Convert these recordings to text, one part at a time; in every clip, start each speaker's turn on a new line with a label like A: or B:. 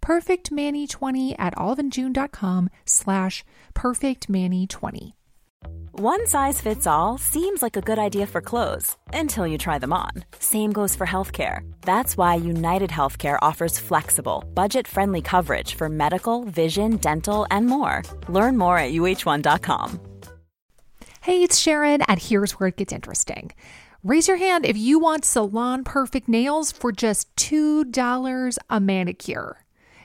A: PERFECTMANI20 at oliveandjune.com slash PERFECTMANI20.
B: One size fits all seems like a good idea for clothes until you try them on. Same goes for healthcare. That's why United Healthcare offers flexible, budget friendly coverage for medical, vision, dental, and more. Learn more at uh1.com.
A: Hey, it's Sharon, and here's where it gets interesting. Raise your hand if you want salon perfect nails for just $2 a manicure.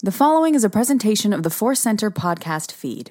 C: The following is a presentation of the Force Center podcast feed.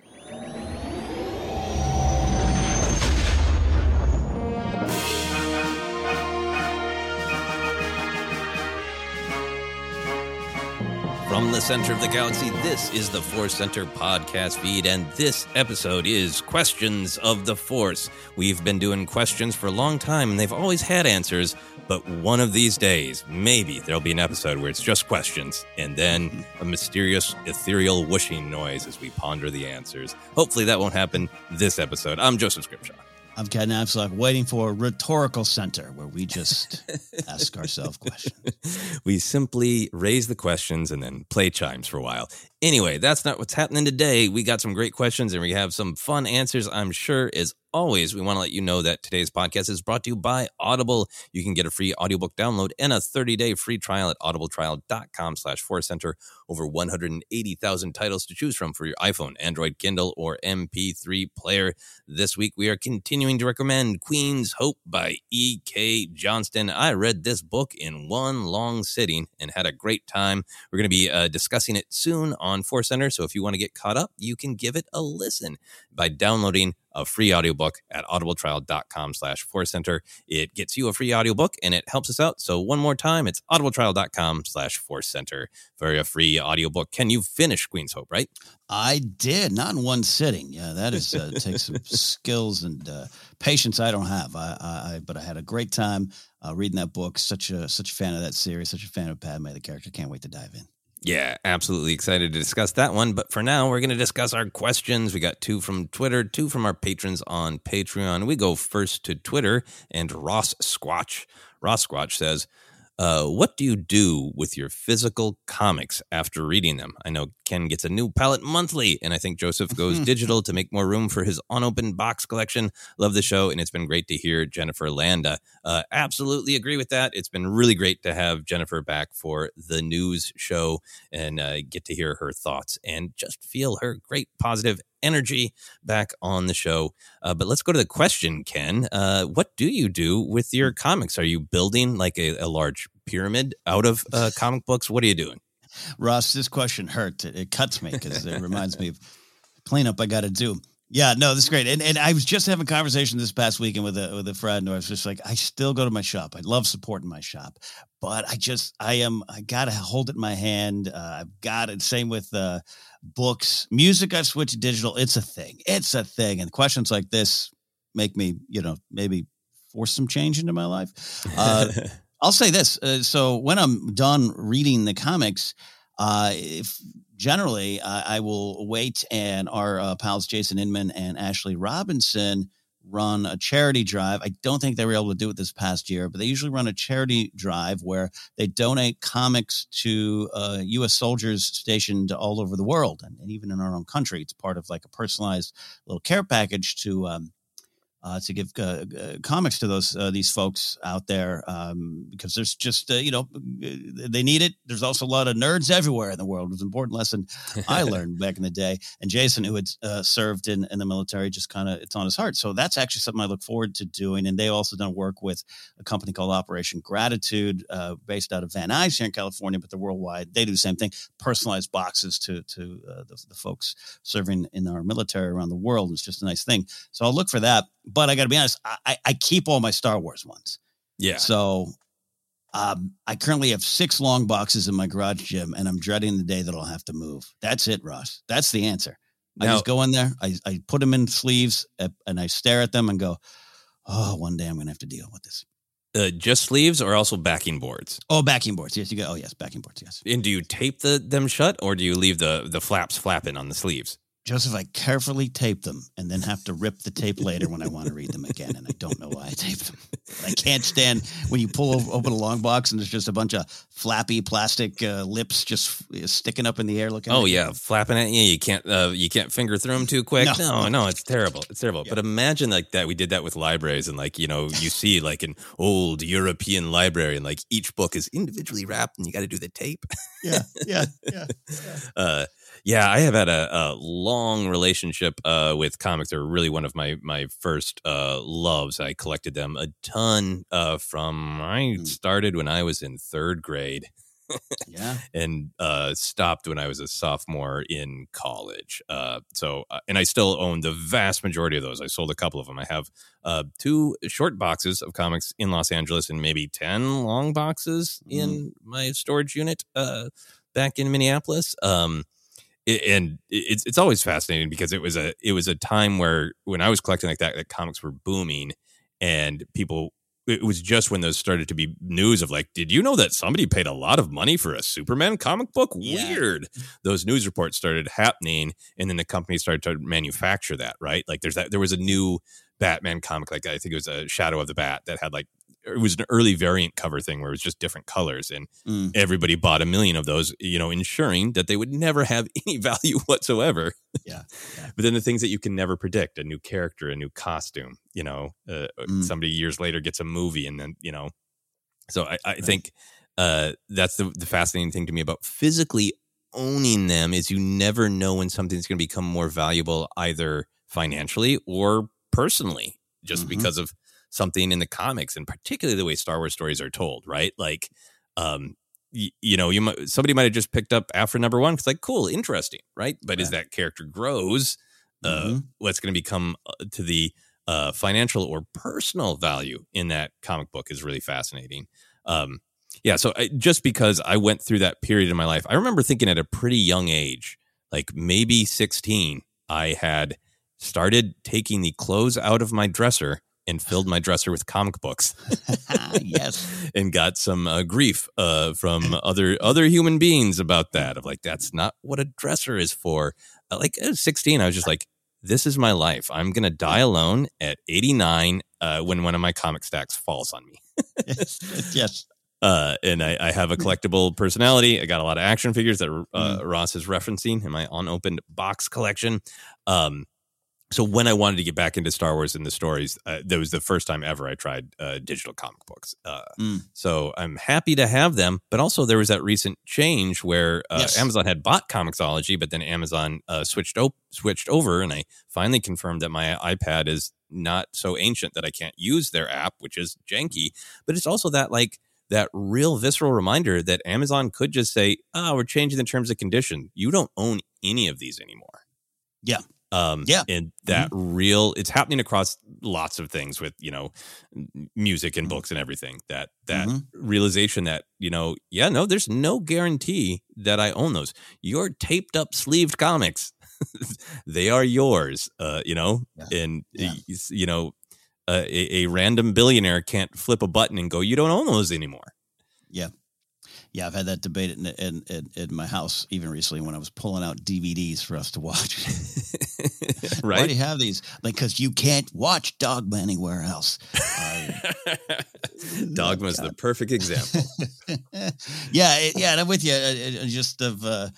D: From the center of the galaxy, this is the Force Center podcast feed, and this episode is Questions of the Force. We've been doing questions for a long time, and they've always had answers, but one of these days, maybe there'll be an episode where it's just questions, and then a mysterious, ethereal whooshing noise as we ponder the answers. Hopefully, that won't happen this episode. I'm Joseph Scrimshaw.
E: I'm Ken Napzok, waiting for a rhetorical center where we just ask ourselves questions.
D: we simply raise the questions and then play chimes for a while. Anyway, that's not what's happening today. We got some great questions and we have some fun answers, I'm sure. As always, we want to let you know that today's podcast is brought to you by Audible. You can get a free audiobook download and a 30-day free trial at audibletrial.com slash forcecenter. Over 180,000 titles to choose from for your iPhone, Android, Kindle, or MP3 player. This week, we are continuing to recommend Queen's Hope by E.K. Johnston. I read this book in one long sitting and had a great time. We're going to be uh, discussing it soon on Force Center. So if you want to get caught up, you can give it a listen by downloading a free audiobook at audibletrial.com slash force center. It gets you a free audiobook and it helps us out. So one more time, it's audibletrial.com slash force center for a free audiobook. Can you finish Queen's Hope, right?
E: I did, not in one sitting. Yeah, that is uh, takes some skills and uh, patience I don't have. I, I, but I had a great time uh, reading that book. Such a such a fan of that series. Such a fan of Padme, the character. Can't wait to dive in.
D: Yeah, absolutely excited to discuss that one. But for now, we're going to discuss our questions. We got two from Twitter, two from our patrons on Patreon. We go first to Twitter and Ross Squatch. Ross Squatch says, Uh, what do you do with your physical comics after reading them? I know Ken gets a new palette monthly, and I think Joseph goes digital to make more room for his unopened box collection. Love the show, and it's been great to hear Jennifer Landa. Uh, absolutely agree with that. It's been really great to have Jennifer back for the news show and uh, get to hear her thoughts and just feel her great positive energy back on the show. Uh, but let's go to the question, Ken. Uh, what do you do with your comics? Are you building like a, a large pyramid out of uh, comic books? What are you doing?
E: Ross, this question hurts. It, it cuts me because it reminds me of cleanup I got to do. Yeah, no, this is great. And and I was just having a conversation this past weekend with a with a friend who I was just like, I still go to my shop. I love supporting my shop, but I just I am I gotta hold it in my hand. Uh, I've got it. Same with uh, books, music. I've switched to digital. It's a thing. It's a thing. And questions like this make me, you know, maybe force some change into my life. Uh, I'll say this. Uh, so when I'm done reading the comics, uh, if generally I will wait and our uh, pals Jason Inman and Ashley Robinson run a charity drive. I don't think they were able to do it this past year, but they usually run a charity drive where they donate comics to uh, U.S. soldiers stationed all over the world and, and, even in our own country. It's part of like a personalized little care package to um, uh, to give uh, uh, comics to those uh, these folks out there um, because there's just uh, you know they need it. There's also a lot of nerds everywhere in the world. It was an important lesson I learned back in the day. And Jason, who had uh, served in, in the military, just kind of it's on his heart. So that's actually something I look forward to doing. And they also done work with a company called Operation Gratitude, based out of Van Nuys here in California, but they're worldwide. They do the same thing, personalized boxes to to the, the folks serving in our military around the world. It's just a nice thing. So I'll look for that but I got to be honest, I, I keep all my Star Wars ones.
D: Yeah.
E: So um, I currently have six long boxes in my garage gym, and I'm dreading the day that I'll have to move. That's it, Ross. That's the answer. Now, I just go in there, I, I put them in sleeves, and I stare at them and go, "Oh, one day I'm going to have to deal with this."
D: Uh, just sleeves or also backing boards?
E: Oh, backing boards. Yes, you go. Oh, yes, backing boards. Yes.
D: And do you tape the them shut, or do you leave the the flaps flapping on the sleeves?
E: Joseph, I carefully tape them and then have to rip the tape later when I want to read them again. And I don't know why I taped them. I can't stand when you pull open a long box and there's just a bunch of flappy plastic uh, lips just sticking up in the air looking.
D: Oh yeah, you. flapping at you. You can't uh, you can't finger through them too quick. No, no, no it's terrible. It's terrible. Yeah. But imagine like that. We did that with libraries and like you know you see like an old European library and like each book is individually wrapped and you got to do the tape.
E: Yeah, yeah, yeah.
D: yeah. Uh, yeah, I have had a, a long relationship uh, with comics. They're really one of my my first uh, loves. I collected them a ton uh, from. I mm. started when I was in third grade.
E: yeah,
D: and uh, stopped when I was a sophomore in college. Uh, so, uh, and I still own the vast majority of those. I sold a couple of them. I have uh, two short boxes of comics in Los Angeles, and maybe ten long boxes mm. in my storage unit uh, back in Minneapolis. Um, and it's it's always fascinating because it was a it was a time where when I was collecting like that, that comics were booming, and people. It was just when those started to be news of like, did you know that somebody paid a lot of money for a Superman comic book? Yeah. Weird. Those news reports started happening, and then the company started to manufacture that. Right, like there's that. There was a new Batman comic, like I think it was a Shadow of the Bat, that had like it was an early variant cover thing where it was just different colors and mm. everybody bought a million of those you know ensuring that they would never have any value whatsoever
E: yeah,
D: yeah. but then the things that you can never predict a new character a new costume you know uh, uh, mm. somebody years later gets a movie and then you know so i, I right. think uh, that's the, the fascinating thing to me about physically owning them is you never know when something's going to become more valuable either financially or personally just mm-hmm. because of something in the comics and particularly the way Star Wars stories are told, right? Like, um, y- you know, you might, somebody might have just picked up Aphra number one. It's like, cool, interesting, right? But yeah. as that character grows, uh, mm-hmm. what's going to become uh, to the uh, financial or personal value in that comic book is really fascinating. Um, yeah, so I, just because I went through that period in my life, I remember thinking at a pretty young age, like maybe 16, I had started taking the clothes out of my dresser and filled my dresser with comic books.
E: yes,
D: and got some uh, grief uh, from other other human beings about that. Of like, that's not what a dresser is for. Uh, like at sixteen, I was just like, this is my life. I'm gonna die alone at 89 uh, when one of my comic stacks falls on me.
E: yes, yes.
D: Uh, and I, I have a collectible personality. I got a lot of action figures that uh, Ross is referencing in my unopened box collection. Um, so when I wanted to get back into Star Wars and the stories, uh, that was the first time ever I tried uh, digital comic books. Uh,
E: Mm.
D: So I'm happy to have them, but also there was that recent change where uh,
E: Yes.
D: Amazon had bought Comixology, but then Amazon uh, switched op- switched over, and I finally confirmed that my iPad is not so ancient that I can't use their app, which is janky. But it's also that like that real visceral reminder that Amazon could just say, "Oh, we're changing the terms and condition. You don't own any of these anymore."
E: Yeah.
D: Um,
E: Yeah.
D: and that real, it's happening across lots of things with you know, music and books and everything. That that
E: Mhm.
D: realization that you know, yeah, no, there's no guarantee that I own those. Your taped up sleeved comics, they are yours. Uh, you know, and
E: Yeah.
D: you know, uh, a, a random billionaire can't flip a button and go, you don't own those anymore.
E: Yeah. Yeah, I've had that debate in, in, in, in my house even recently when I was pulling out DVDs for us to watch. Why
D: right?
E: do you have these? Like, because you can't watch Dogma anywhere else. Uh,
D: Dogma's the perfect example.
E: yeah, it- yeah, and I'm with you. uh, uh, Just of, uh,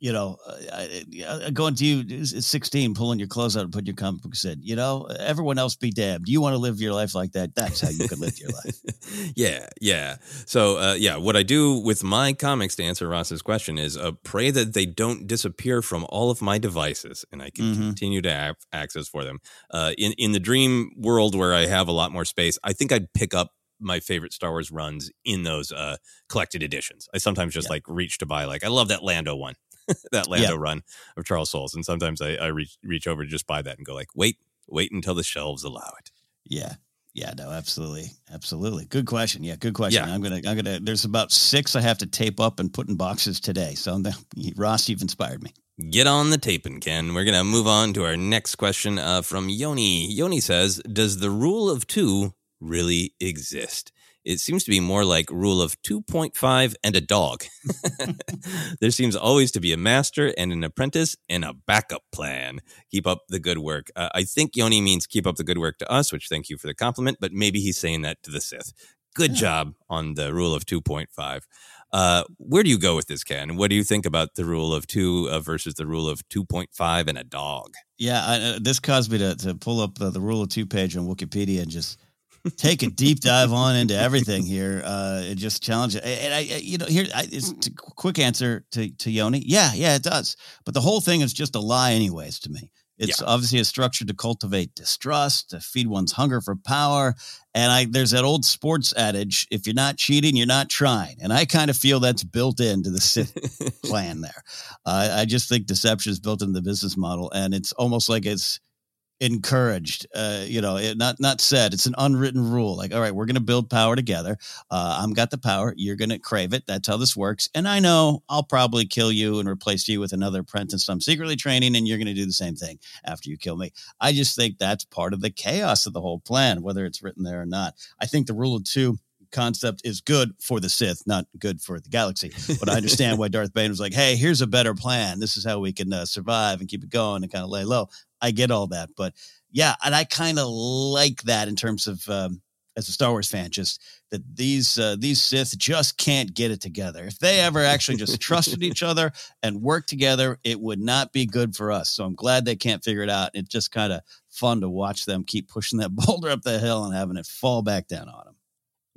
E: you know, uh, I- I- going to you at 16, pulling your clothes out and putting your comic book in. You know, everyone else be damned. You want to live your life like that? That's how you could live your life.
D: yeah, yeah. So, uh, yeah, what I do with my comics to answer Ross's question is uh, pray that they don't disappear from all of my devices, and I can
E: Mhm.
D: continue to have access for them. Uh, in in the dream world where I have a lot more space, I think I'd pick up my favorite Star Wars runs in those uh, collected editions. I sometimes just
E: Yeah.
D: like reach to buy like I love that Lando one, that Lando
E: Yeah.
D: run of Charles Soule's, and sometimes I, I reach reach over to just buy that and go like wait wait until the shelves allow it.
E: Yeah. Yeah, no, absolutely. Absolutely. Good question. Yeah, good question.
D: Yeah.
E: I'm going to, I'm going to, there's about six I have to tape up and put in boxes today. So, Ross, you've inspired me.
D: Get on the taping, Ken. We're going to move on to our next question uh, from Yoni. Yoni says, Does the rule of two really exist? It seems to be more like rule of 2.5 and a dog. there seems always to be a master and an apprentice and a backup plan. Keep up the good work. Uh, I think Yoni means keep up the good work to us, which thank you for the compliment, but maybe he's saying that to the Sith. Good job on the rule of 2.5. Uh, where do you go with this, Ken? What do you think about the rule of two uh, versus the rule of 2.5 and a dog?
E: Yeah, I, uh, this caused me to, to pull up uh, the rule of two page on Wikipedia and just take a deep dive on into everything here uh, and just challenge it. And I, I- you know, here I, it's a quick answer to to Yoni. Yeah, yeah, it does. But the whole thing is just a lie, anyways. To me, it's obviously a structure to cultivate distrust, to feed one's hunger for power. And I, there's that old sports adage: if you're not cheating, you're not trying. And I kind of feel that's built into the plan there. Uh, I just think deception is built into the business model, and it's almost like it's encouraged. Uh, you know, it, not not said. It's an unwritten rule. Like, all right, we're going to build power together. Uh, I'm got the power. You're going to crave it. That's how this works. And I know I'll probably kill you and replace you with another apprentice I'm secretly training, and you're going to do the same thing after you kill me. I just think that's part of the chaos of the whole plan, whether it's written there or not. I think the rule of two concept is good for the Sith, not good for the galaxy. But I understand why Darth Bane was like, "Hey, here's a better plan. This is how we can uh, survive and keep it going and kind of lay low." I get all that, but yeah, and I kind of like that in terms of um, as a Star Wars fan, just that these uh, these Sith just can't get it together. If they ever actually just trusted each other and worked together, it would not be good for us. So I'm glad they can't figure it out. It's just kind of fun to watch them keep pushing that boulder up the hill and having it fall back down on.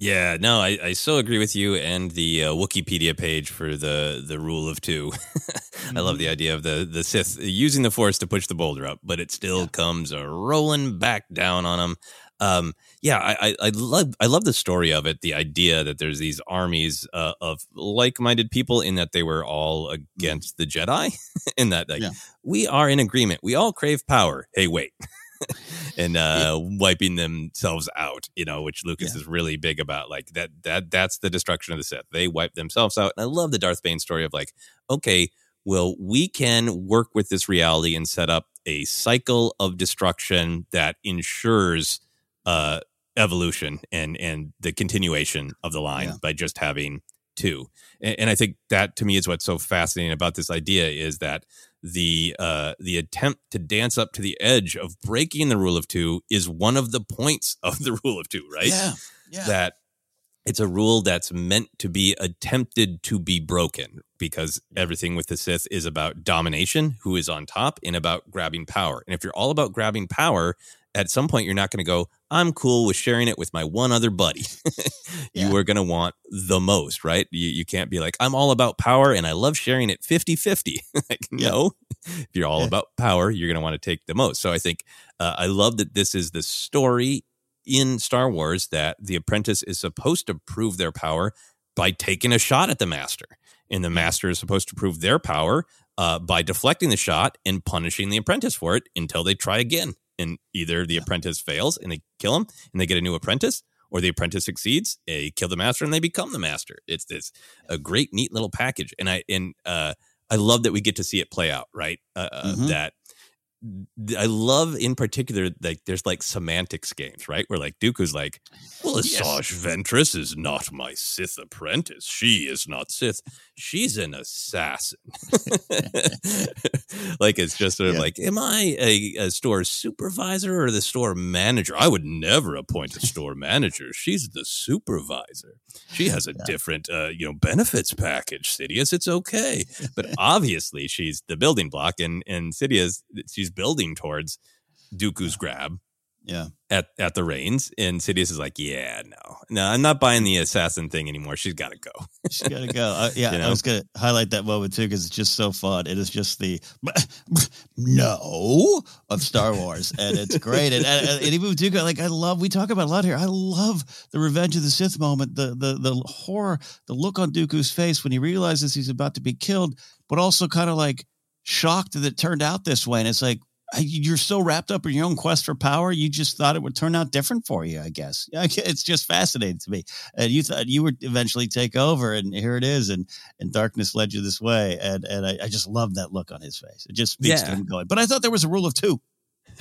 D: Yeah, no, I, I so agree with you and the uh, Wikipedia page for the the rule of two. I love the idea of the the Sith using the Force to push the boulder up, but it still comes a rolling back down on them. Um, yeah, I, I, I love I love the story of it. The idea that there's these armies uh, of like-minded people, in that they were all against the Jedi, in that like
E: Yeah.
D: we are in agreement. We all crave power. Hey, wait. and uh wiping themselves out you know which lucas is really big about like that that that's the destruction of the sith. They wipe themselves out and i love the darth bane story of like okay well we can work with this reality and set up a cycle of destruction that ensures uh evolution and and the continuation of the line
E: Yeah.
D: by just having two. And, and i think that to me is what's so fascinating about this idea is that the uh the attempt to dance up to the edge of breaking the rule of two is one of the points of the rule of two right
E: Yeah, yeah.
D: that it's a rule that's meant to be attempted to be broken because everything with the Sith is about domination, who is on top, and about grabbing power. And if you're all about grabbing power, at some point you're not going to go, I'm cool with sharing it with my one other buddy. you
E: Yeah.
D: are going to want the most, right? You, you can't be like, I'm all about power and I love sharing it 50 50. like, no, if you're all
E: Yeah.
D: about power, you're going to want to take the most. So I think uh, I love that this is the story in Star Wars that the apprentice is supposed to prove their power by taking a shot at the master. And the master is supposed to prove their power uh, by deflecting the shot and punishing the apprentice for it until they try again. And either the apprentice fails and they kill him and they get a new apprentice, or the apprentice succeeds, they kill the master and they become the master. It's this a great, neat little package. And I and uh, I love that we get to see it play out. Right, uh, uh,
E: Mhm.
D: that I love in particular like there's like semantics games, right? Where like Dooku's like, well,
E: Yes.
D: Asajj Ventress is not my Sith apprentice. She is not Sith. She's an assassin. like it's just sort of
E: Yeah.
D: like, am I a, a store supervisor or the store manager? I would never appoint a store manager. She's the supervisor. She has a different, uh, you know, benefits package. Sidious, it's okay, but obviously she's the building block, and and Sidious, she's building towards Dooku's grab
E: Yeah.
D: at at the reins, and Sidious is like, yeah, no, no, I'm not buying the assassin thing anymore. She's got to go.
E: She's got to go. Uh, yeah,
D: You
E: I was going to highlight that moment too because it's just so fun. It is just the no of Star Wars, and it's great. And, and, and even with Dooku, like I love. We talk about a lot here. I love the Revenge of the Sith moment. The the the horror, the look on Dooku's face when he realizes he's about to be killed, but also kind of like shocked that it turned out this way. And it's like. You're so wrapped up in your own quest for power, you just thought it would turn out different for you. I guess it's just fascinating to me and you thought you would eventually take over and here it is and and darkness led you this way and and i, I just love that look on his face it just speaks to
D: Yeah.
E: him going but i thought there was a rule of two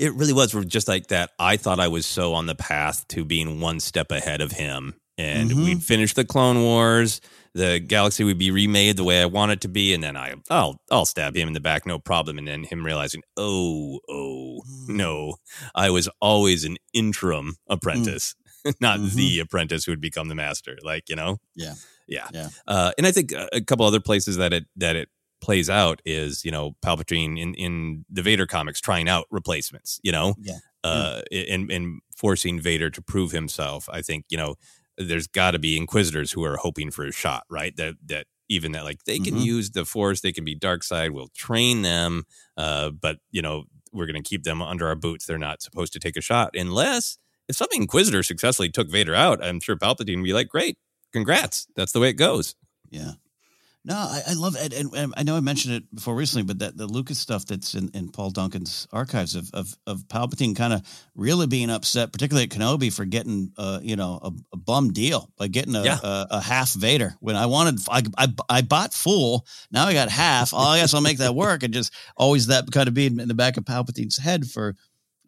D: it really was We're just like that. I thought I was so on the path to being one step ahead of him, and
E: Mhm.
D: we'd finish the Clone Wars. The galaxy would be remade the way I want it to be, and then I, I'll, I'll stab him in the back, no problem. And then him realizing, oh, oh, no, I was always an interim apprentice, not
E: Mhm.
D: the apprentice who would become the master. Like you know,
E: Yeah.
D: yeah,
E: Yeah.
D: Uh, and I think a a couple other places that it that it plays out is you know Palpatine in in the Vader comics trying out replacements. You know,
E: Yeah.
D: uh, and and forcing Vader to prove himself. I think you know there's got to be Inquisitors who are hoping for a shot, right? That that even that like they can
E: Mhm.
D: use the Force, they can be dark side. We'll train them, uh, but you know we're going to keep them under our boots. They're not supposed to take a shot unless if some Inquisitor successfully took Vader out. I'm sure Palpatine would be like, "Great, congrats, that's the way it goes."
E: yeah no i, I love it and, and i know i mentioned it before recently but that the lucas stuff that's in, in paul duncan's archives of of, of palpatine kind of really being upset particularly at kenobi for getting uh you know a, a bum deal by getting a,
D: Yeah.
E: a, a half vader when i wanted I, I i bought full now i got half oh, i guess i'll make that work and just always that kind of being in the back of palpatine's head for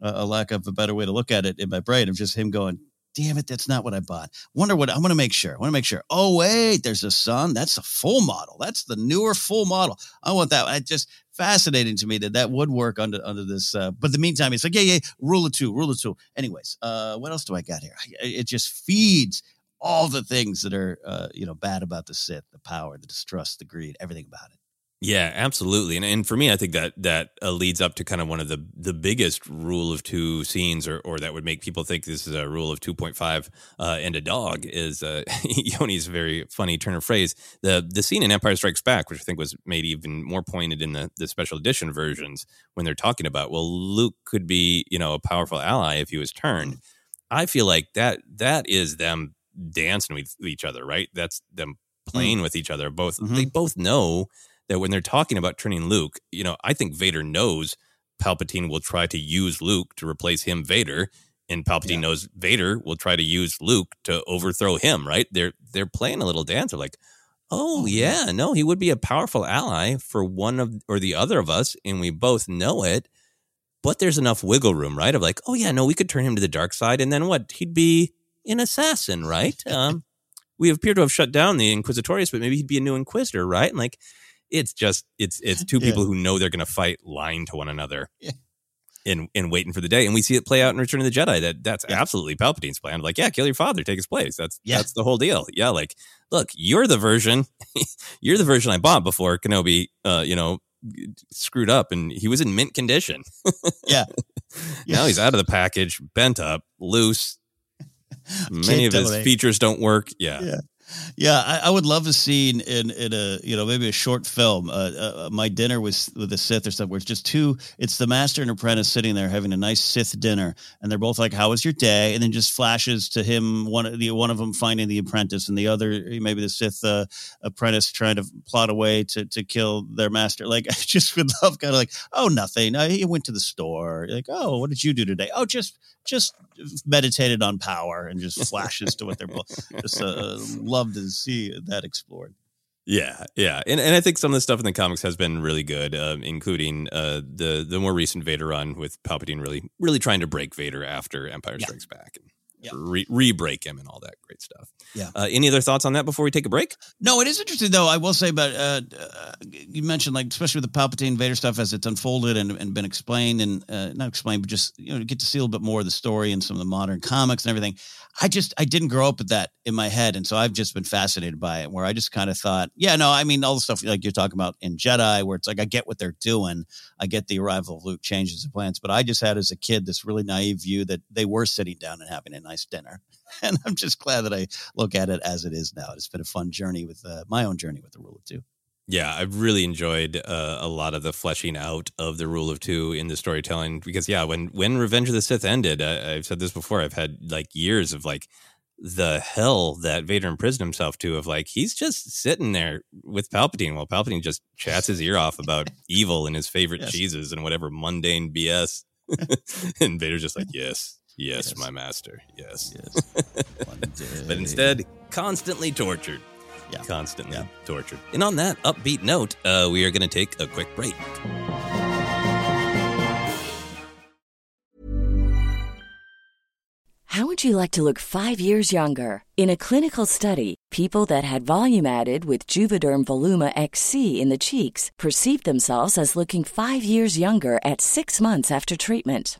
E: a, a lack of a better way to look at it in my brain of just him going damn it, that's not what I bought. Wonder what I'm going to make sure. I want to make sure. Oh, wait, there's a sun. That's a full model. That's the newer full model. I want that. It just fascinating to me that that would work under under this. Uh, but the meantime, it's like, yeah, yeah, rule of two, rule of two. Anyways, uh, what else do I got here? It just feeds all the things that are, uh, you know, bad about the Sith, the power, the distrust, the greed, everything about it.
D: Yeah, absolutely. And and for me, I think that that uh, leads up to kind of one of the the biggest rule of two scenes, or or that would make people think this is a rule of two point five uh, and a dog is uh, Yoni's very funny turn of phrase. The the scene in Empire Strikes Back, which I think was made even more pointed in the the special edition versions, when they're talking about well, Luke could be you know a powerful ally if he was turned. I feel like that that is them dancing with each other, right? That's them playing with each other. Both they both know that when they're talking about turning Luke, you know, I think Vader knows Palpatine will try to use Luke to replace him, Vader, and Palpatine knows Vader will try to use Luke to overthrow him. Right? They're they're playing a little dance. They're like, oh yeah, no, he would be a powerful ally for one of or the other of us, and we both know it. But there's enough wiggle room, right? Of like, oh yeah, no, we could turn him to the dark side, and then what? He'd be an assassin, right? Um, we appear to have shut down the Inquisitorius, but maybe he'd be a new Inquisitor, right? And like, it's just it's it's two
E: Yeah.
D: people who know they're going to fight lying to one another.
E: Yeah.
D: in in waiting for the day, and we see it play out in Return of the Jedi. That that's yeah. absolutely Palpatine's plan. Like, yeah, kill your father, take his place. That's yeah. that's the whole deal. Yeah, like, look, you're the version, you're the version I bought before Kenobi. Uh, you know, screwed up, and he was in mint condition.
E: yeah.
D: Now he's out of the package, bent up, loose. Many of his features don't work. Yeah.
E: yeah. Yeah, I, I, would love a scene in in a you know maybe a short film. Uh, uh, my dinner was with the Sith or something where it's just two. It's the master and apprentice sitting there having a nice Sith dinner, and they're both like, "How was your day?" And then just flashes to him one of the one of them finding the apprentice, and the other maybe the Sith uh, apprentice trying to plot a way to to kill their master. Like I just would love kind of like, "Oh, nothing. I, he went to the store." Like, "Oh, what did you do today?" "Oh, just just meditated on power," and just flashes to what they're both just uh, love to see that explored.
D: Yeah, yeah, and and I think some of the stuff in the comics has been really good, um, including uh, the the more recent Vader run with Palpatine really really trying to break Vader after Empire Strikes yeah. Back and yeah. re break him and all that great stuff.
E: Yeah.
D: Uh, any other thoughts on that before we take a break?
E: No, it is interesting though. I will say, but uh, uh, you mentioned like especially with the Palpatine Vader stuff as it's unfolded and, and been explained and uh, not explained, but just you know get to see a little bit more of the story and some of the modern comics and everything. I just I didn't grow up with that in my head, and so I've just been fascinated by it. Where I just kind of thought, yeah, no, I mean all the stuff like you're talking about in Jedi, where it's like I get what they're doing, I get the arrival of Luke changes the plans, but I just had as a kid this really naive view that they were sitting down and having a nice dinner, and I'm just glad that I look at it as it is now. It's been a fun journey with uh, my own journey with the Rule of Two.
D: Yeah, I've really enjoyed uh, a lot of the fleshing out of the rule of two in the storytelling because yeah, when when Revenge of the Sith ended, I, I've said this before. I've had like years of like the hell that Vader imprisoned himself to of like he's just sitting there with Palpatine while Palpatine just chats his ear off about evil and his favorite yes. cheeses and whatever mundane BS. and Vader's just like, yes, yes, yes. my master, yes. yes. but instead, constantly tortured yeah. constantly yeah. tortured. And on that upbeat note, uh, we are going to take a quick break.
F: How would you like to look five years younger? In a clinical study, people that had volume added with Juvederm Voluma XC in the cheeks perceived themselves as looking five years younger at six months after treatment.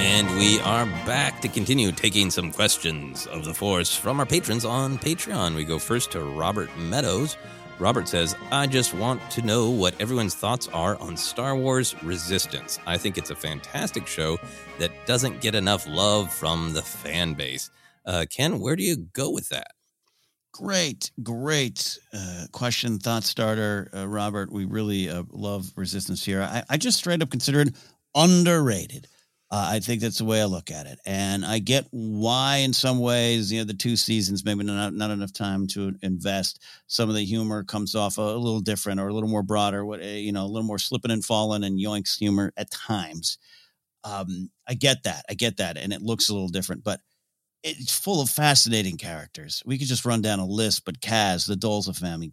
D: And we are back to continue taking some questions of the Force from our patrons on Patreon. We go first to Robert Meadows. Robert says, I just want to know what everyone's thoughts are on Star Wars Resistance. I think it's a fantastic show that doesn't get enough love from the fan base. Uh, Ken, where do you go with that?
E: Great, great uh, question, thought starter, uh, Robert. We really uh, love Resistance here. I, I just straight up consider it underrated. Uh, I think that's the way I look at it, and I get why, in some ways, you know, the two seasons maybe not not enough time to invest. Some of the humor comes off a, a little different or a little more broader, what eh, you know, a little more slipping and falling and yoinks humor at times. Um, I get that, I get that, and it looks a little different, but it's full of fascinating characters. We could just run down a list, but Kaz, the Doles family,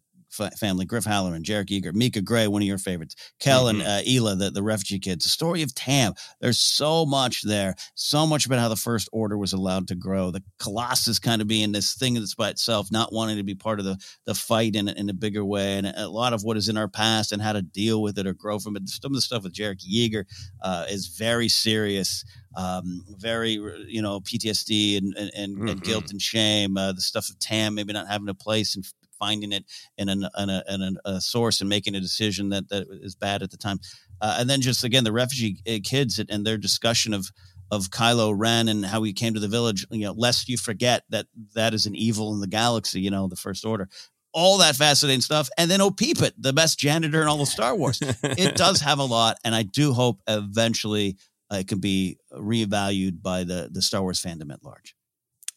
E: family, Griff Halloran, Jarek Yeager, Mika Grey, one of your favorites, Kel mm-hmm. and uh, Eela, the, the refugee kids, the story of Tam. There's so much there, so much about how the First Order was allowed to grow. The Colossus kind of being this thing that's by itself, not wanting to be part of the, the fight in, in a bigger way, and a lot of what is in our past and how to deal with it or grow from it. Some of the stuff with Jarek Yeager uh, is very serious. Um, very, you know, PTSD and and, and, mm-hmm. and guilt and shame. Uh, the stuff of Tam maybe not having a place and finding it in, an, in, a, in a, source and making a decision that, that is bad at the time. Uh, and then just again, the refugee uh, kids and their discussion of, of Kylo Ren and how he came to the village, you know, lest you forget that that is an evil in the galaxy, you know, the First Order. All that fascinating stuff. And then Opipit, the best janitor in all of Star Wars. it does have a lot. And I do hope eventually uh, it can be revalued by the, the Star Wars fandom at large.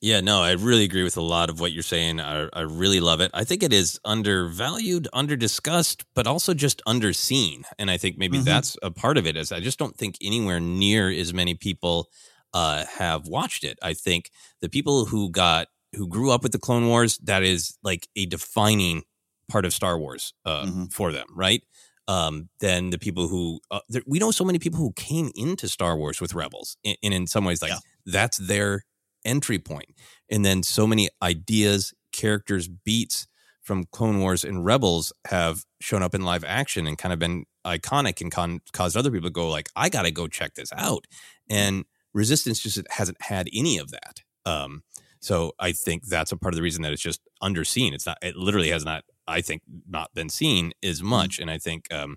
D: Yeah, no, I really agree with a lot of what you're saying. I, I really love it. I think it is undervalued, underdiscussed, but also just underseen. And I think maybe mm-hmm. that's a part of it. Is I just don't think anywhere near as many people uh, have watched it. I think the people who got who grew up with the Clone Wars, that is like a defining part of Star Wars uh, mm-hmm. for them, right? Um, then the people who uh, there, we know so many people who came into Star Wars with Rebels, and, and in some ways, like yeah. that's their entry point. And then so many ideas, characters, beats from Clone Wars and Rebels have shown up in live action and kind of been iconic and con- caused other people to go like, I got to go check this out. And Resistance just hasn't had any of that. Um, so I think that's a part of the reason that it's just underseen. It's not. It literally has not. I think not been seen as mm-hmm. much. And I think um,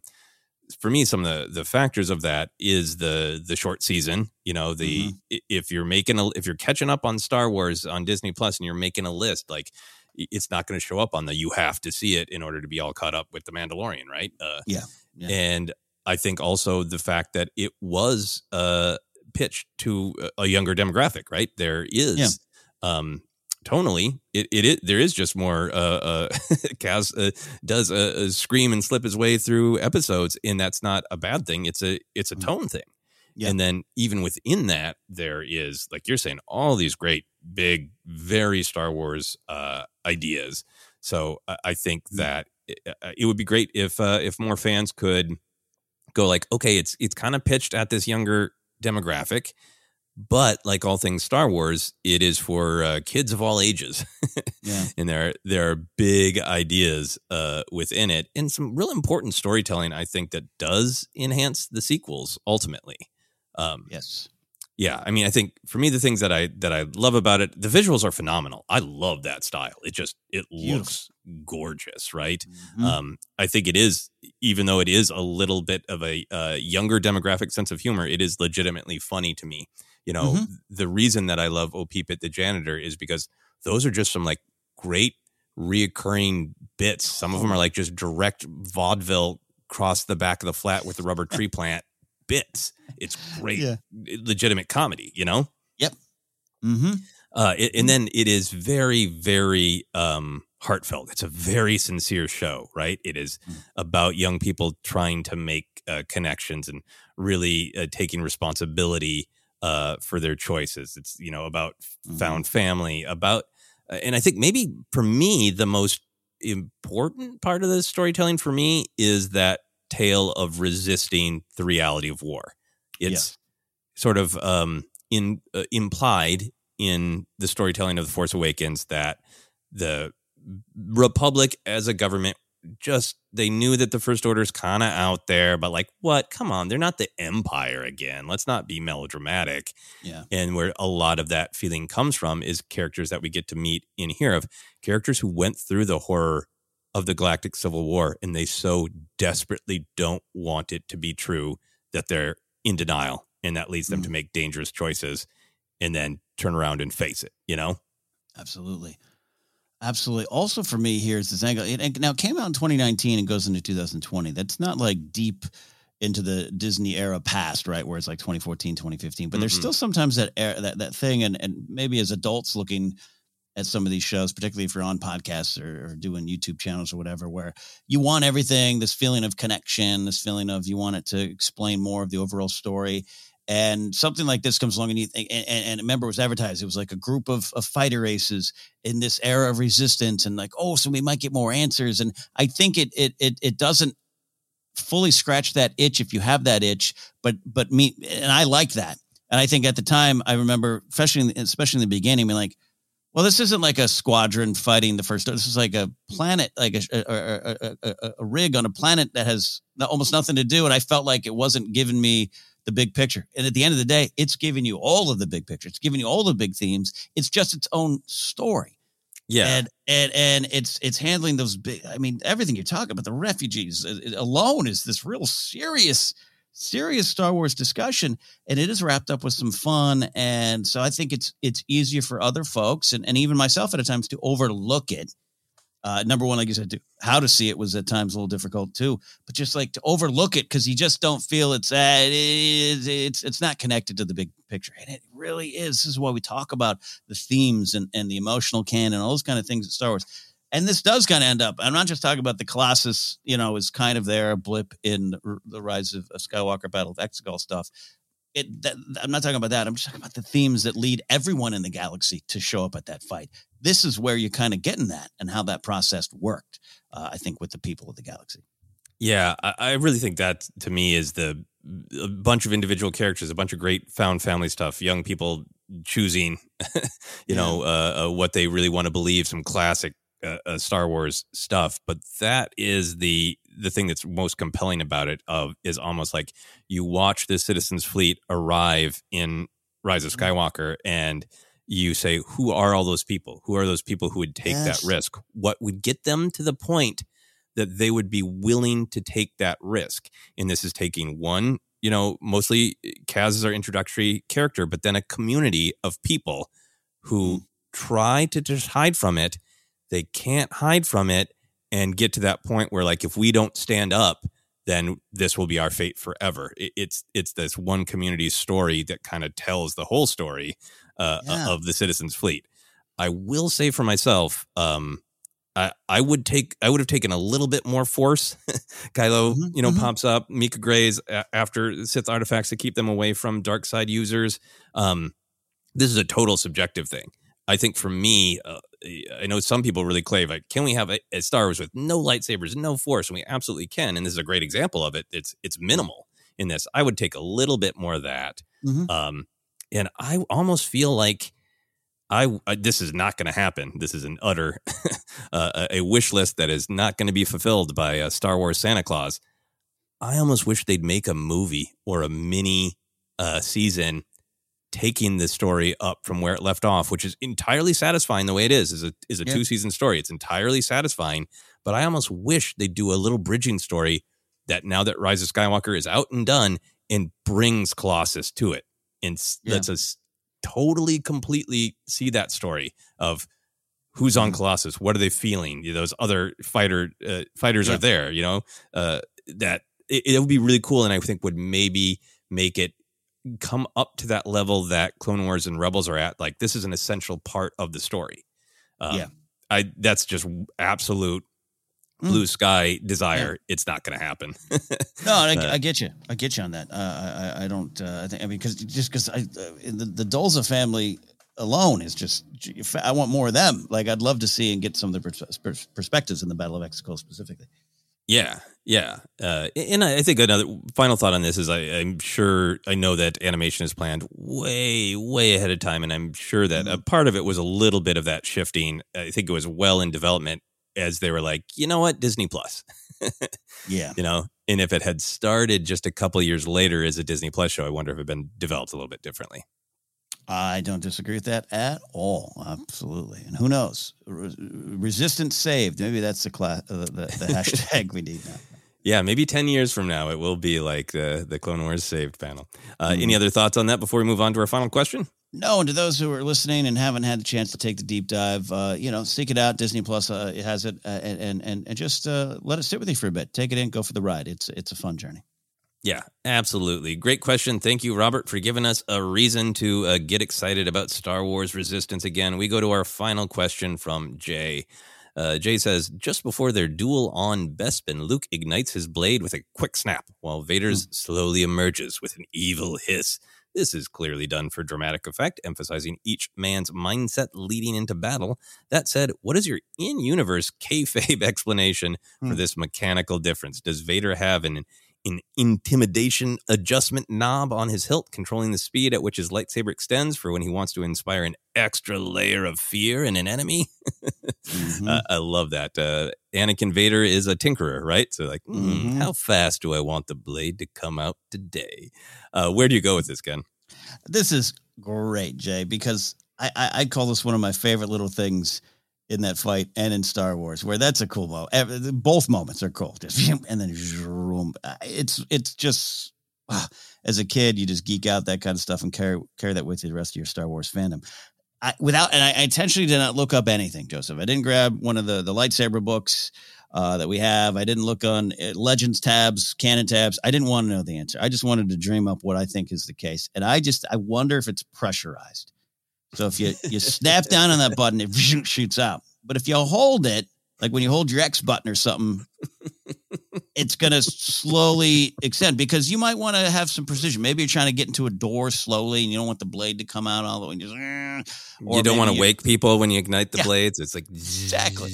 D: for me some of the the factors of that is the the short season you know the mm-hmm. if you're making a if you're catching up on star wars on disney plus and you're making a list like it's not going to show up on the you have to see it in order to be all caught up with the mandalorian right
E: uh, yeah. yeah.
D: and i think also the fact that it was uh pitched to a younger demographic right there is yeah. um tonally, it, it, it there is just more. Uh, uh, Kaz uh, does a, a, scream and slip his way through episodes, and that's not a bad thing. It's a it's a mm-hmm. tone thing. Yeah. And then even within that, there is like you're saying, all these great, big, very Star Wars uh, ideas. So I think mm. that it, uh, it would be great if uh, if more fans could go like, okay, it's it's kind of pitched at this younger demographic but like all things Star Wars, it is for uh, kids of all ages. yeah. And there, there are big ideas uh, within it and some real important storytelling, I think, that does enhance the sequels ultimately.
E: Um, yes.
D: Yeah, I mean, I think for me, the things that I that I love about it, the visuals are phenomenal. I love that style. It just it Beautiful. looks gorgeous, right? Mm-hmm. Um, I think it is, even though it is a little bit of a uh, younger demographic sense of humor, it is legitimately funny to me You know,
E: Mhm.
D: the reason that I love Oh Peep It the Janitor is because those are just some like great reoccurring bits. Some of them are like just direct vaudeville cross the back of the flat with the rubber tree plant bits. It's great,
E: Yeah.
D: legitimate comedy, you know?
E: Yep. Mm-hmm.
D: Uh, it, and then it is very, very um, heartfelt. It's a very sincere show, right? It is about young people trying to make uh, connections and really uh, taking responsibility uh, for their choices. It's you know about found family, about, uh, and I think maybe for me the most important part of the storytelling for me is that tale of resisting the reality of war. It's sort of um, in uh, implied in the storytelling of the Force Awakens that the Republic as a government just they knew that the First Order is kind of out there, but like, what? Come on, they're not the Empire again. Let's not be melodramatic.
E: Yeah.
D: And where a lot of that feeling comes from is characters that we get to meet in here of characters who went through the horror of the Galactic Civil War and they so desperately don't want it to be true that they're in denial and that leads them to mm. make dangerous choices and then turn around and face it, you know?
E: Absolutely. Absolutely. Also, for me, here's this angle. It, now came out in 2019 and goes into 2020. That's not like deep into the Disney era past, right? Where it's like 2014, 2015. But there's
D: Mm-mm.
E: still sometimes that era, that that thing, and and maybe as adults looking at some of these shows, particularly if you're on podcasts or, or doing YouTube channels or whatever, where you want everything, this feeling of connection, this feeling of you want it to explain more of the overall story. And something like this comes along, and you think, and, and remember, it was advertised. It was like a group of, of fighter races in this era of resistance, and like, oh, so we might get more answers. And I think it it it it doesn't fully scratch that itch if you have that itch, but but me and I like that. And I think at the time, I remember, especially in the, especially in the beginning, being like, well, this isn't like a squadron fighting the first. This is like a planet, like a, a, a, a, a rig on a planet that has almost nothing to do. And I felt like it wasn't giving me the big picture. And at the end of the day, it's giving you all of the big picture. It's giving you all the big themes. It's just its own story.
D: Yeah.
E: And and and it's it's handling those big. I mean, everything you're talking about, the refugees uh, alone is this real serious, serious Star Wars discussion, and it is wrapped up with some fun. And so I think it's it's easier for other folks and and even myself at times to overlook it. Uh, number one, like you said, how to see it was at times a little difficult too. But just like to overlook it because you just don't feel it's uh, it is it's it's not connected to the big picture, and it really is. This is why we talk about the themes and and the emotional canon, all those kind of things at Star Wars. And this does kind of end up. I'm not just talking about the Colossus. You know, is kind of there a blip in the, the rise of, of Skywalker, Battle of Exegol stuff. It, that, I'm not talking about that. I'm just talking about the themes that lead everyone in the galaxy to show up at that fight. This is where you're kind of getting that and how that process worked. Uh, I think with the people of the galaxy.
D: Yeah, I, I really think that to me is the a bunch of individual characters, a bunch of great found family stuff, young people choosing, you know, uh, uh, what they really want to believe, some classic uh, uh, Star Wars stuff. But that is the the thing that's most compelling about it. Of is almost like you watch the Citizens Fleet arrive in Rise of Skywalker, and you say, "Who are all those people? Who are those people who would take
E: Yes.
D: that risk? What would get them to the point?" that they would be willing to take that risk. And this is taking one, you know, mostly Kaz is our introductory character, but then a community of people who try to just hide from it. They can't hide from it and get to that point where, like, if we don't stand up, then this will be our fate forever. It, it's it's this one community's story that kind of tells the whole story uh,
E: Yeah.
D: of the Citizens Fleet. I will say for myself, um, I, I would take I would have taken a little bit more force. Kylo,
E: Mm-hmm,
D: you know, pops up. Mika Grey's after Sith artifacts to keep them away from dark side users. Um, this is a total subjective thing. I think for me, uh, I know some people really crave like, can we have a, a Star Wars with no lightsabers, no Force? And we absolutely can. And this is a great example of it. It's it's minimal in this. I would take a little bit more of that.
E: Mhm.
D: Um, and I almost feel like I, I this is not going to happen. This is an utter uh, a wish list that is not going to be fulfilled by a Star Wars Santa Claus. I almost wish they'd make a movie or a mini uh, season taking the story up from where it left off, which is entirely satisfying the way it is. is a is a
E: Yeah.
D: two season story. It's entirely satisfying, but I almost wish they'd do a little bridging story that now that Rise of Skywalker is out and done and brings Colossus to it. and
E: Yeah.
D: lets us totally, completely see that story of who's on
E: Mhm.
D: Colossus, what are they feeling? You know, Those other fighter uh, fighters
E: Yeah.
D: are there. You know, uh, that it, it would be really cool, and I think would maybe make it come up to that level that Clone Wars and Rebels are at. Like this is an essential part of the story. Um,
E: Yeah.
D: I that's just absolute
E: Mm.
D: blue sky desire. It's not going to happen.
E: No, I,
D: Uh,
E: I get you. I get you on that. Uh, I, I- I don't. Uh, I think. I mean, because just because I uh, the, the Doza family alone is just. I want more of them. Like I'd love to see and get some of the pers- pers- perspectives in the Battle of Exegol specifically.
D: Yeah, yeah. Uh, and I think another final thought on this is I, I'm sure I know that animation is planned way, way ahead of time, and I'm sure that a part of it was a little bit of that shifting. I think it was well in development as they were like, you know what, Disney Plus,
E: Yeah.
D: you know. And if it had started just a couple years later as a Disney Plus show, I wonder if it had been developed a little bit differently.
E: I don't disagree with that at all. Absolutely. And who knows? Re- resistance saved. Maybe that's the class, uh, the, the hashtag we need now.
D: Yeah, maybe ten years from now, it will be like the the Clone Wars saved panel. Uh,
E: Mm-hmm.
D: Any other thoughts on that before we move on to our final question?
E: No, and to those who are listening and haven't had the chance to take the deep dive, uh, you know, seek it out. Disney Plus uh, it has it, uh, and and and just uh, let it sit with you for a bit. Take it in, go for the ride. It's it's a fun journey.
D: Yeah, absolutely. Great question. Thank you, Robert, for giving us a reason to uh, get excited about Star Wars Resistance again. We go to our final question from Jay. Uh, Jay says, just before their duel on Bespin, Luke ignites his blade with a quick snap, while Vader's slowly emerges with an evil hiss. This is clearly done for dramatic effect, emphasizing each man's mindset leading into battle. That said, what is your in universe kayfabe explanation for
E: Hmm.
D: this mechanical difference? Does Vader have an an intimidation adjustment knob on his hilt, controlling the speed at which his lightsaber extends for when he wants to inspire an extra layer of fear in an enemy.
E: Mm-hmm.
D: uh, I love that. Uh, Anakin Vader is a tinkerer, right? So, like, hmm,
E: Mhm.
D: how fast do I want the blade to come out today? Uh, where do you go with this, Ken?
E: This is great, Jay, because I, I, I call this one of my favorite little things in that fight and in Star Wars, where that's a cool moment. Both moments are cool, just and then it's it's just as a kid, you just geek out that kind of stuff and carry carry that with you the rest of your Star Wars fandom. I, without and I, intentionally did not look up anything, Joseph. I didn't grab one of the the lightsaber books uh, that we have. I didn't look on uh, Legends tabs, canon tabs. I didn't want to know the answer. I just wanted to dream up what I think is the case, and I just I wonder if it's pressurized. So if you you snap down on that button, it shoots out. But if you hold it, like when you hold your X button or something, it's going to slowly extend because you might want to have some precision. Maybe you're trying to get into a door slowly and you don't want the blade to come out all the way. Just, uh, or
D: you don't want to wake people when you ignite the
E: Yeah.
D: blades. It's like
E: Exactly.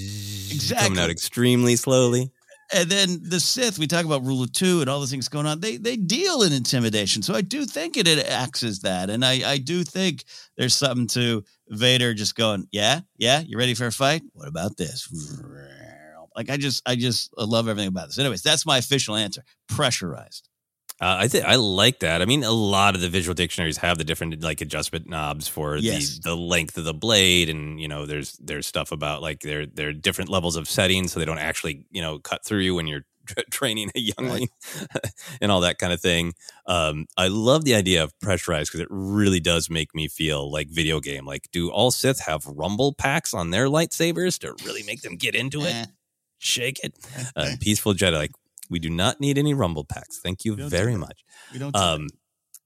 D: coming out extremely slowly.
E: And then the Sith, we talk about rule of two and all the things going on. They they deal in intimidation, so I do think it, it acts as that, and I I do think there's something to Vader just going, yeah, yeah, you ready for a fight? What about this? Like I just I just love everything about this. Anyways, that's my official answer. Pressurized.
D: Uh, I think I like that. I mean, a lot of the visual dictionaries have the different like adjustment knobs for
E: Yes.
D: the the length of the blade, and you know, there's there's stuff about like there there are different levels of settings, so they don't actually you know cut through you when you're tra- training a youngling and all that kind of thing. Um, I love the idea of pressurized because it really does make me feel like video game. Like, do all Sith have rumble packs on their lightsabers to really make them get into it?
E: Eh.
D: Shake it. Uh, Peaceful Jedi, like we do not need any rumble packs. Thank you very much.
E: We don't.
D: Um,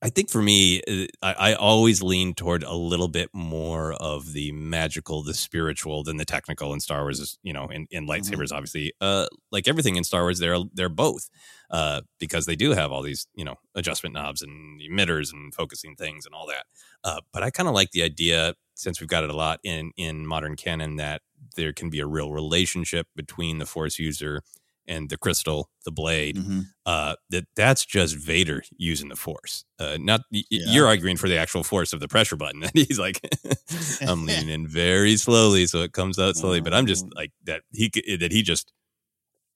D: I think for me, uh, I, I always lean toward a little bit more of the magical, the spiritual than the technical in Star Wars. Is, you know, in, in lightsabers, obviously, uh, like everything in Star Wars, they're they're both uh, because they do have all these you know adjustment knobs and emitters and focusing things and all that. Uh, but I kind of like the idea since we've got it a lot in in modern canon that there can be a real relationship between the Force user and the crystal, the blade.
E: Mhm.
D: Uh, that that's just Vader using the Force. Uh, not
E: Yeah.
D: you're arguing for the actual force of the pressure button. He's like, I'm leaning in very slowly, so it comes out slowly. But I'm just
E: Mm.
D: like that. He that he just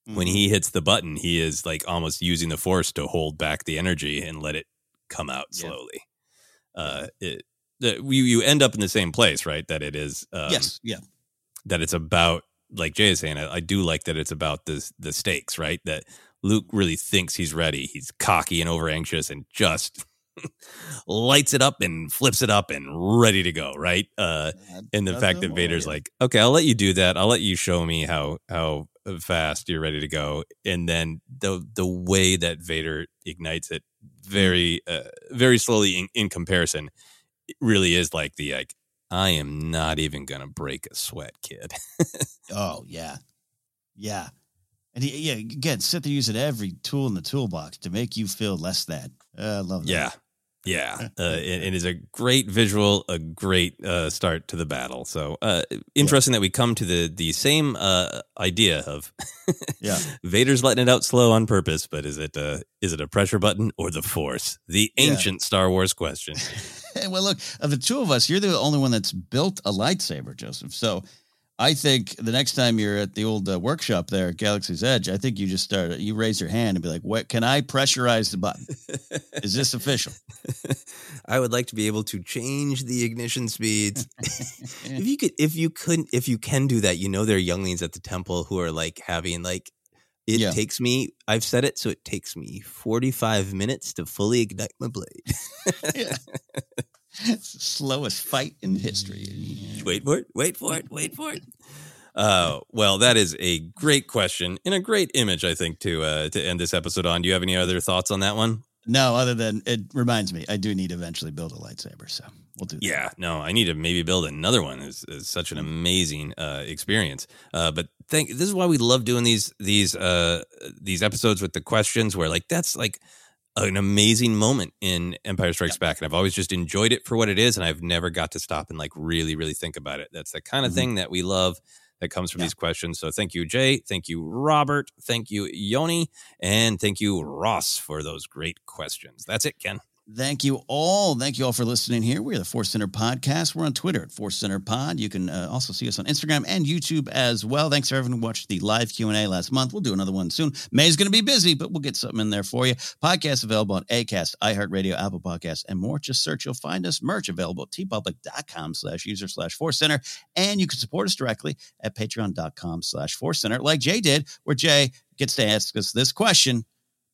D: when
E: Mhm.
D: he hits the button, he is like almost using the Force to hold back the energy and let it come out
E: Yeah.
D: slowly. Uh, it the, you you end up in the same place, right? That it is. Um,
E: yes, yeah.
D: that it's about like Jay is saying, I, I do like that it's about the the stakes, right? That Luke really thinks he's ready. He's cocky and over anxious and just lights it up and flips it up and ready to go, right? Uh, and the fact that Vader's like, okay, I'll let you do that. I'll let you show me how how fast you're ready to go, and then the the way that Vader ignites it, very uh, very slowly in, in comparison, it really is like the like. I am not even gonna break a sweat, kid.
E: Oh yeah, yeah, and he, yeah, again, sit there using every tool in the toolbox to make you feel less than. Uh, I love that.
D: Yeah. Yeah. Uh, it, it is a great visual, a great uh, start to the battle. So uh, interesting that we come to the the same uh, idea of
E: Yeah.
D: Vader's letting it out slow on purpose, but is it uh, is it a pressure button or the Force? The
E: Yeah.
D: ancient Star Wars question.
E: Well, look, of the two of us, you're the only one that's built a lightsaber, Joseph. So I think the next time you're at the old uh, workshop there at Galaxy's Edge, I think you just start, you raise your hand and be like, what can I pressurize the button? Is this official?
D: I would like to be able to change the ignition speeds. if you could, if you couldn't, if you can do that, you know there are younglings at the temple who are like having like. It
E: Yeah.
D: takes me. I've said it, so it takes me forty-five minutes to fully ignite my blade.
E: Slowest fight in history.
D: wait for it. Wait for it. Wait for it. Uh, well, that is a great question and a great image, I think, to uh, to end this episode on. Do you have any other thoughts on that one?
E: No, other than it reminds me, I do need to eventually build a lightsaber. So we'll do that.
D: Yeah, no, I need to maybe build another one. It's, it's such an amazing uh, experience. Uh, but thank. This is why we love doing these these uh, these episodes with the questions, where like that's like an amazing moment in Empire Strikes Back, and I've always just enjoyed it for what it is, and I've never got to stop and like really really think about it. That's the kind of
E: Mhm.
D: thing that we love. That comes from these questions. So thank you, Jay. Thank you, Robert. Thank you, Yoni. And thank you, Ross, for those great questions. That's it, Ken.
E: Thank you all. Thank you all for listening here. We're the Force Center Podcast. We're on Twitter at Force Center Pod. You can uh, also see us on Instagram and YouTube as well. Thanks for everyone who watched the live Q&A last month. We'll do another one soon. May's going to be busy, but we'll get something in there for you. Podcast available on ACAST, iHeartRadio, Apple Podcasts, and more. Just search, you'll find us. Merch available at teepublic.com slash user slash Force Center. And you can support us directly at patreon.com slash Force Center, like Jay did, where Jay gets to ask us this question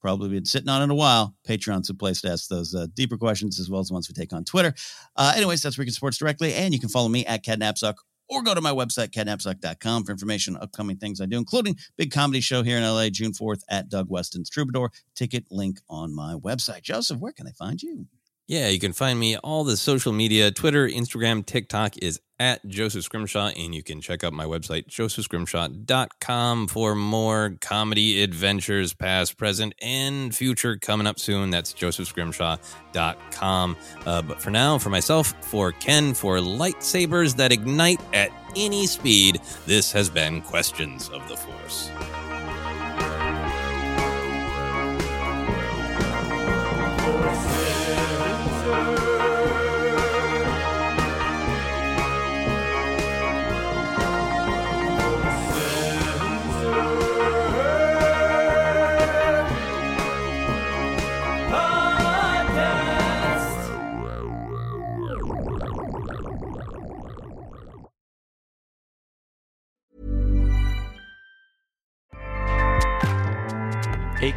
E: probably been sitting on it a while. Patreon's a place to ask those uh, deeper questions as well as the ones we take on Twitter. Uh, anyways, that's where you can support us directly. And you can follow me at KenNapzok or go to my website, kennapzok.com, for information on upcoming things I do, including big comedy show here in LA, June 4th at Doug Weston's Troubadour. Ticket link on my website. Joseph, where can they find you?
D: Yeah, you can find me all the social media Twitter, Instagram, TikTok is at Joseph Scrimshaw, and you can check out my website, josephscrimshaw.com, for more comedy adventures, past, present, and future coming up soon. That's josephscrimshaw.com. Uh, but for now, for myself, for Ken, for lightsabers that ignite at any speed, this has been Questions of the Force.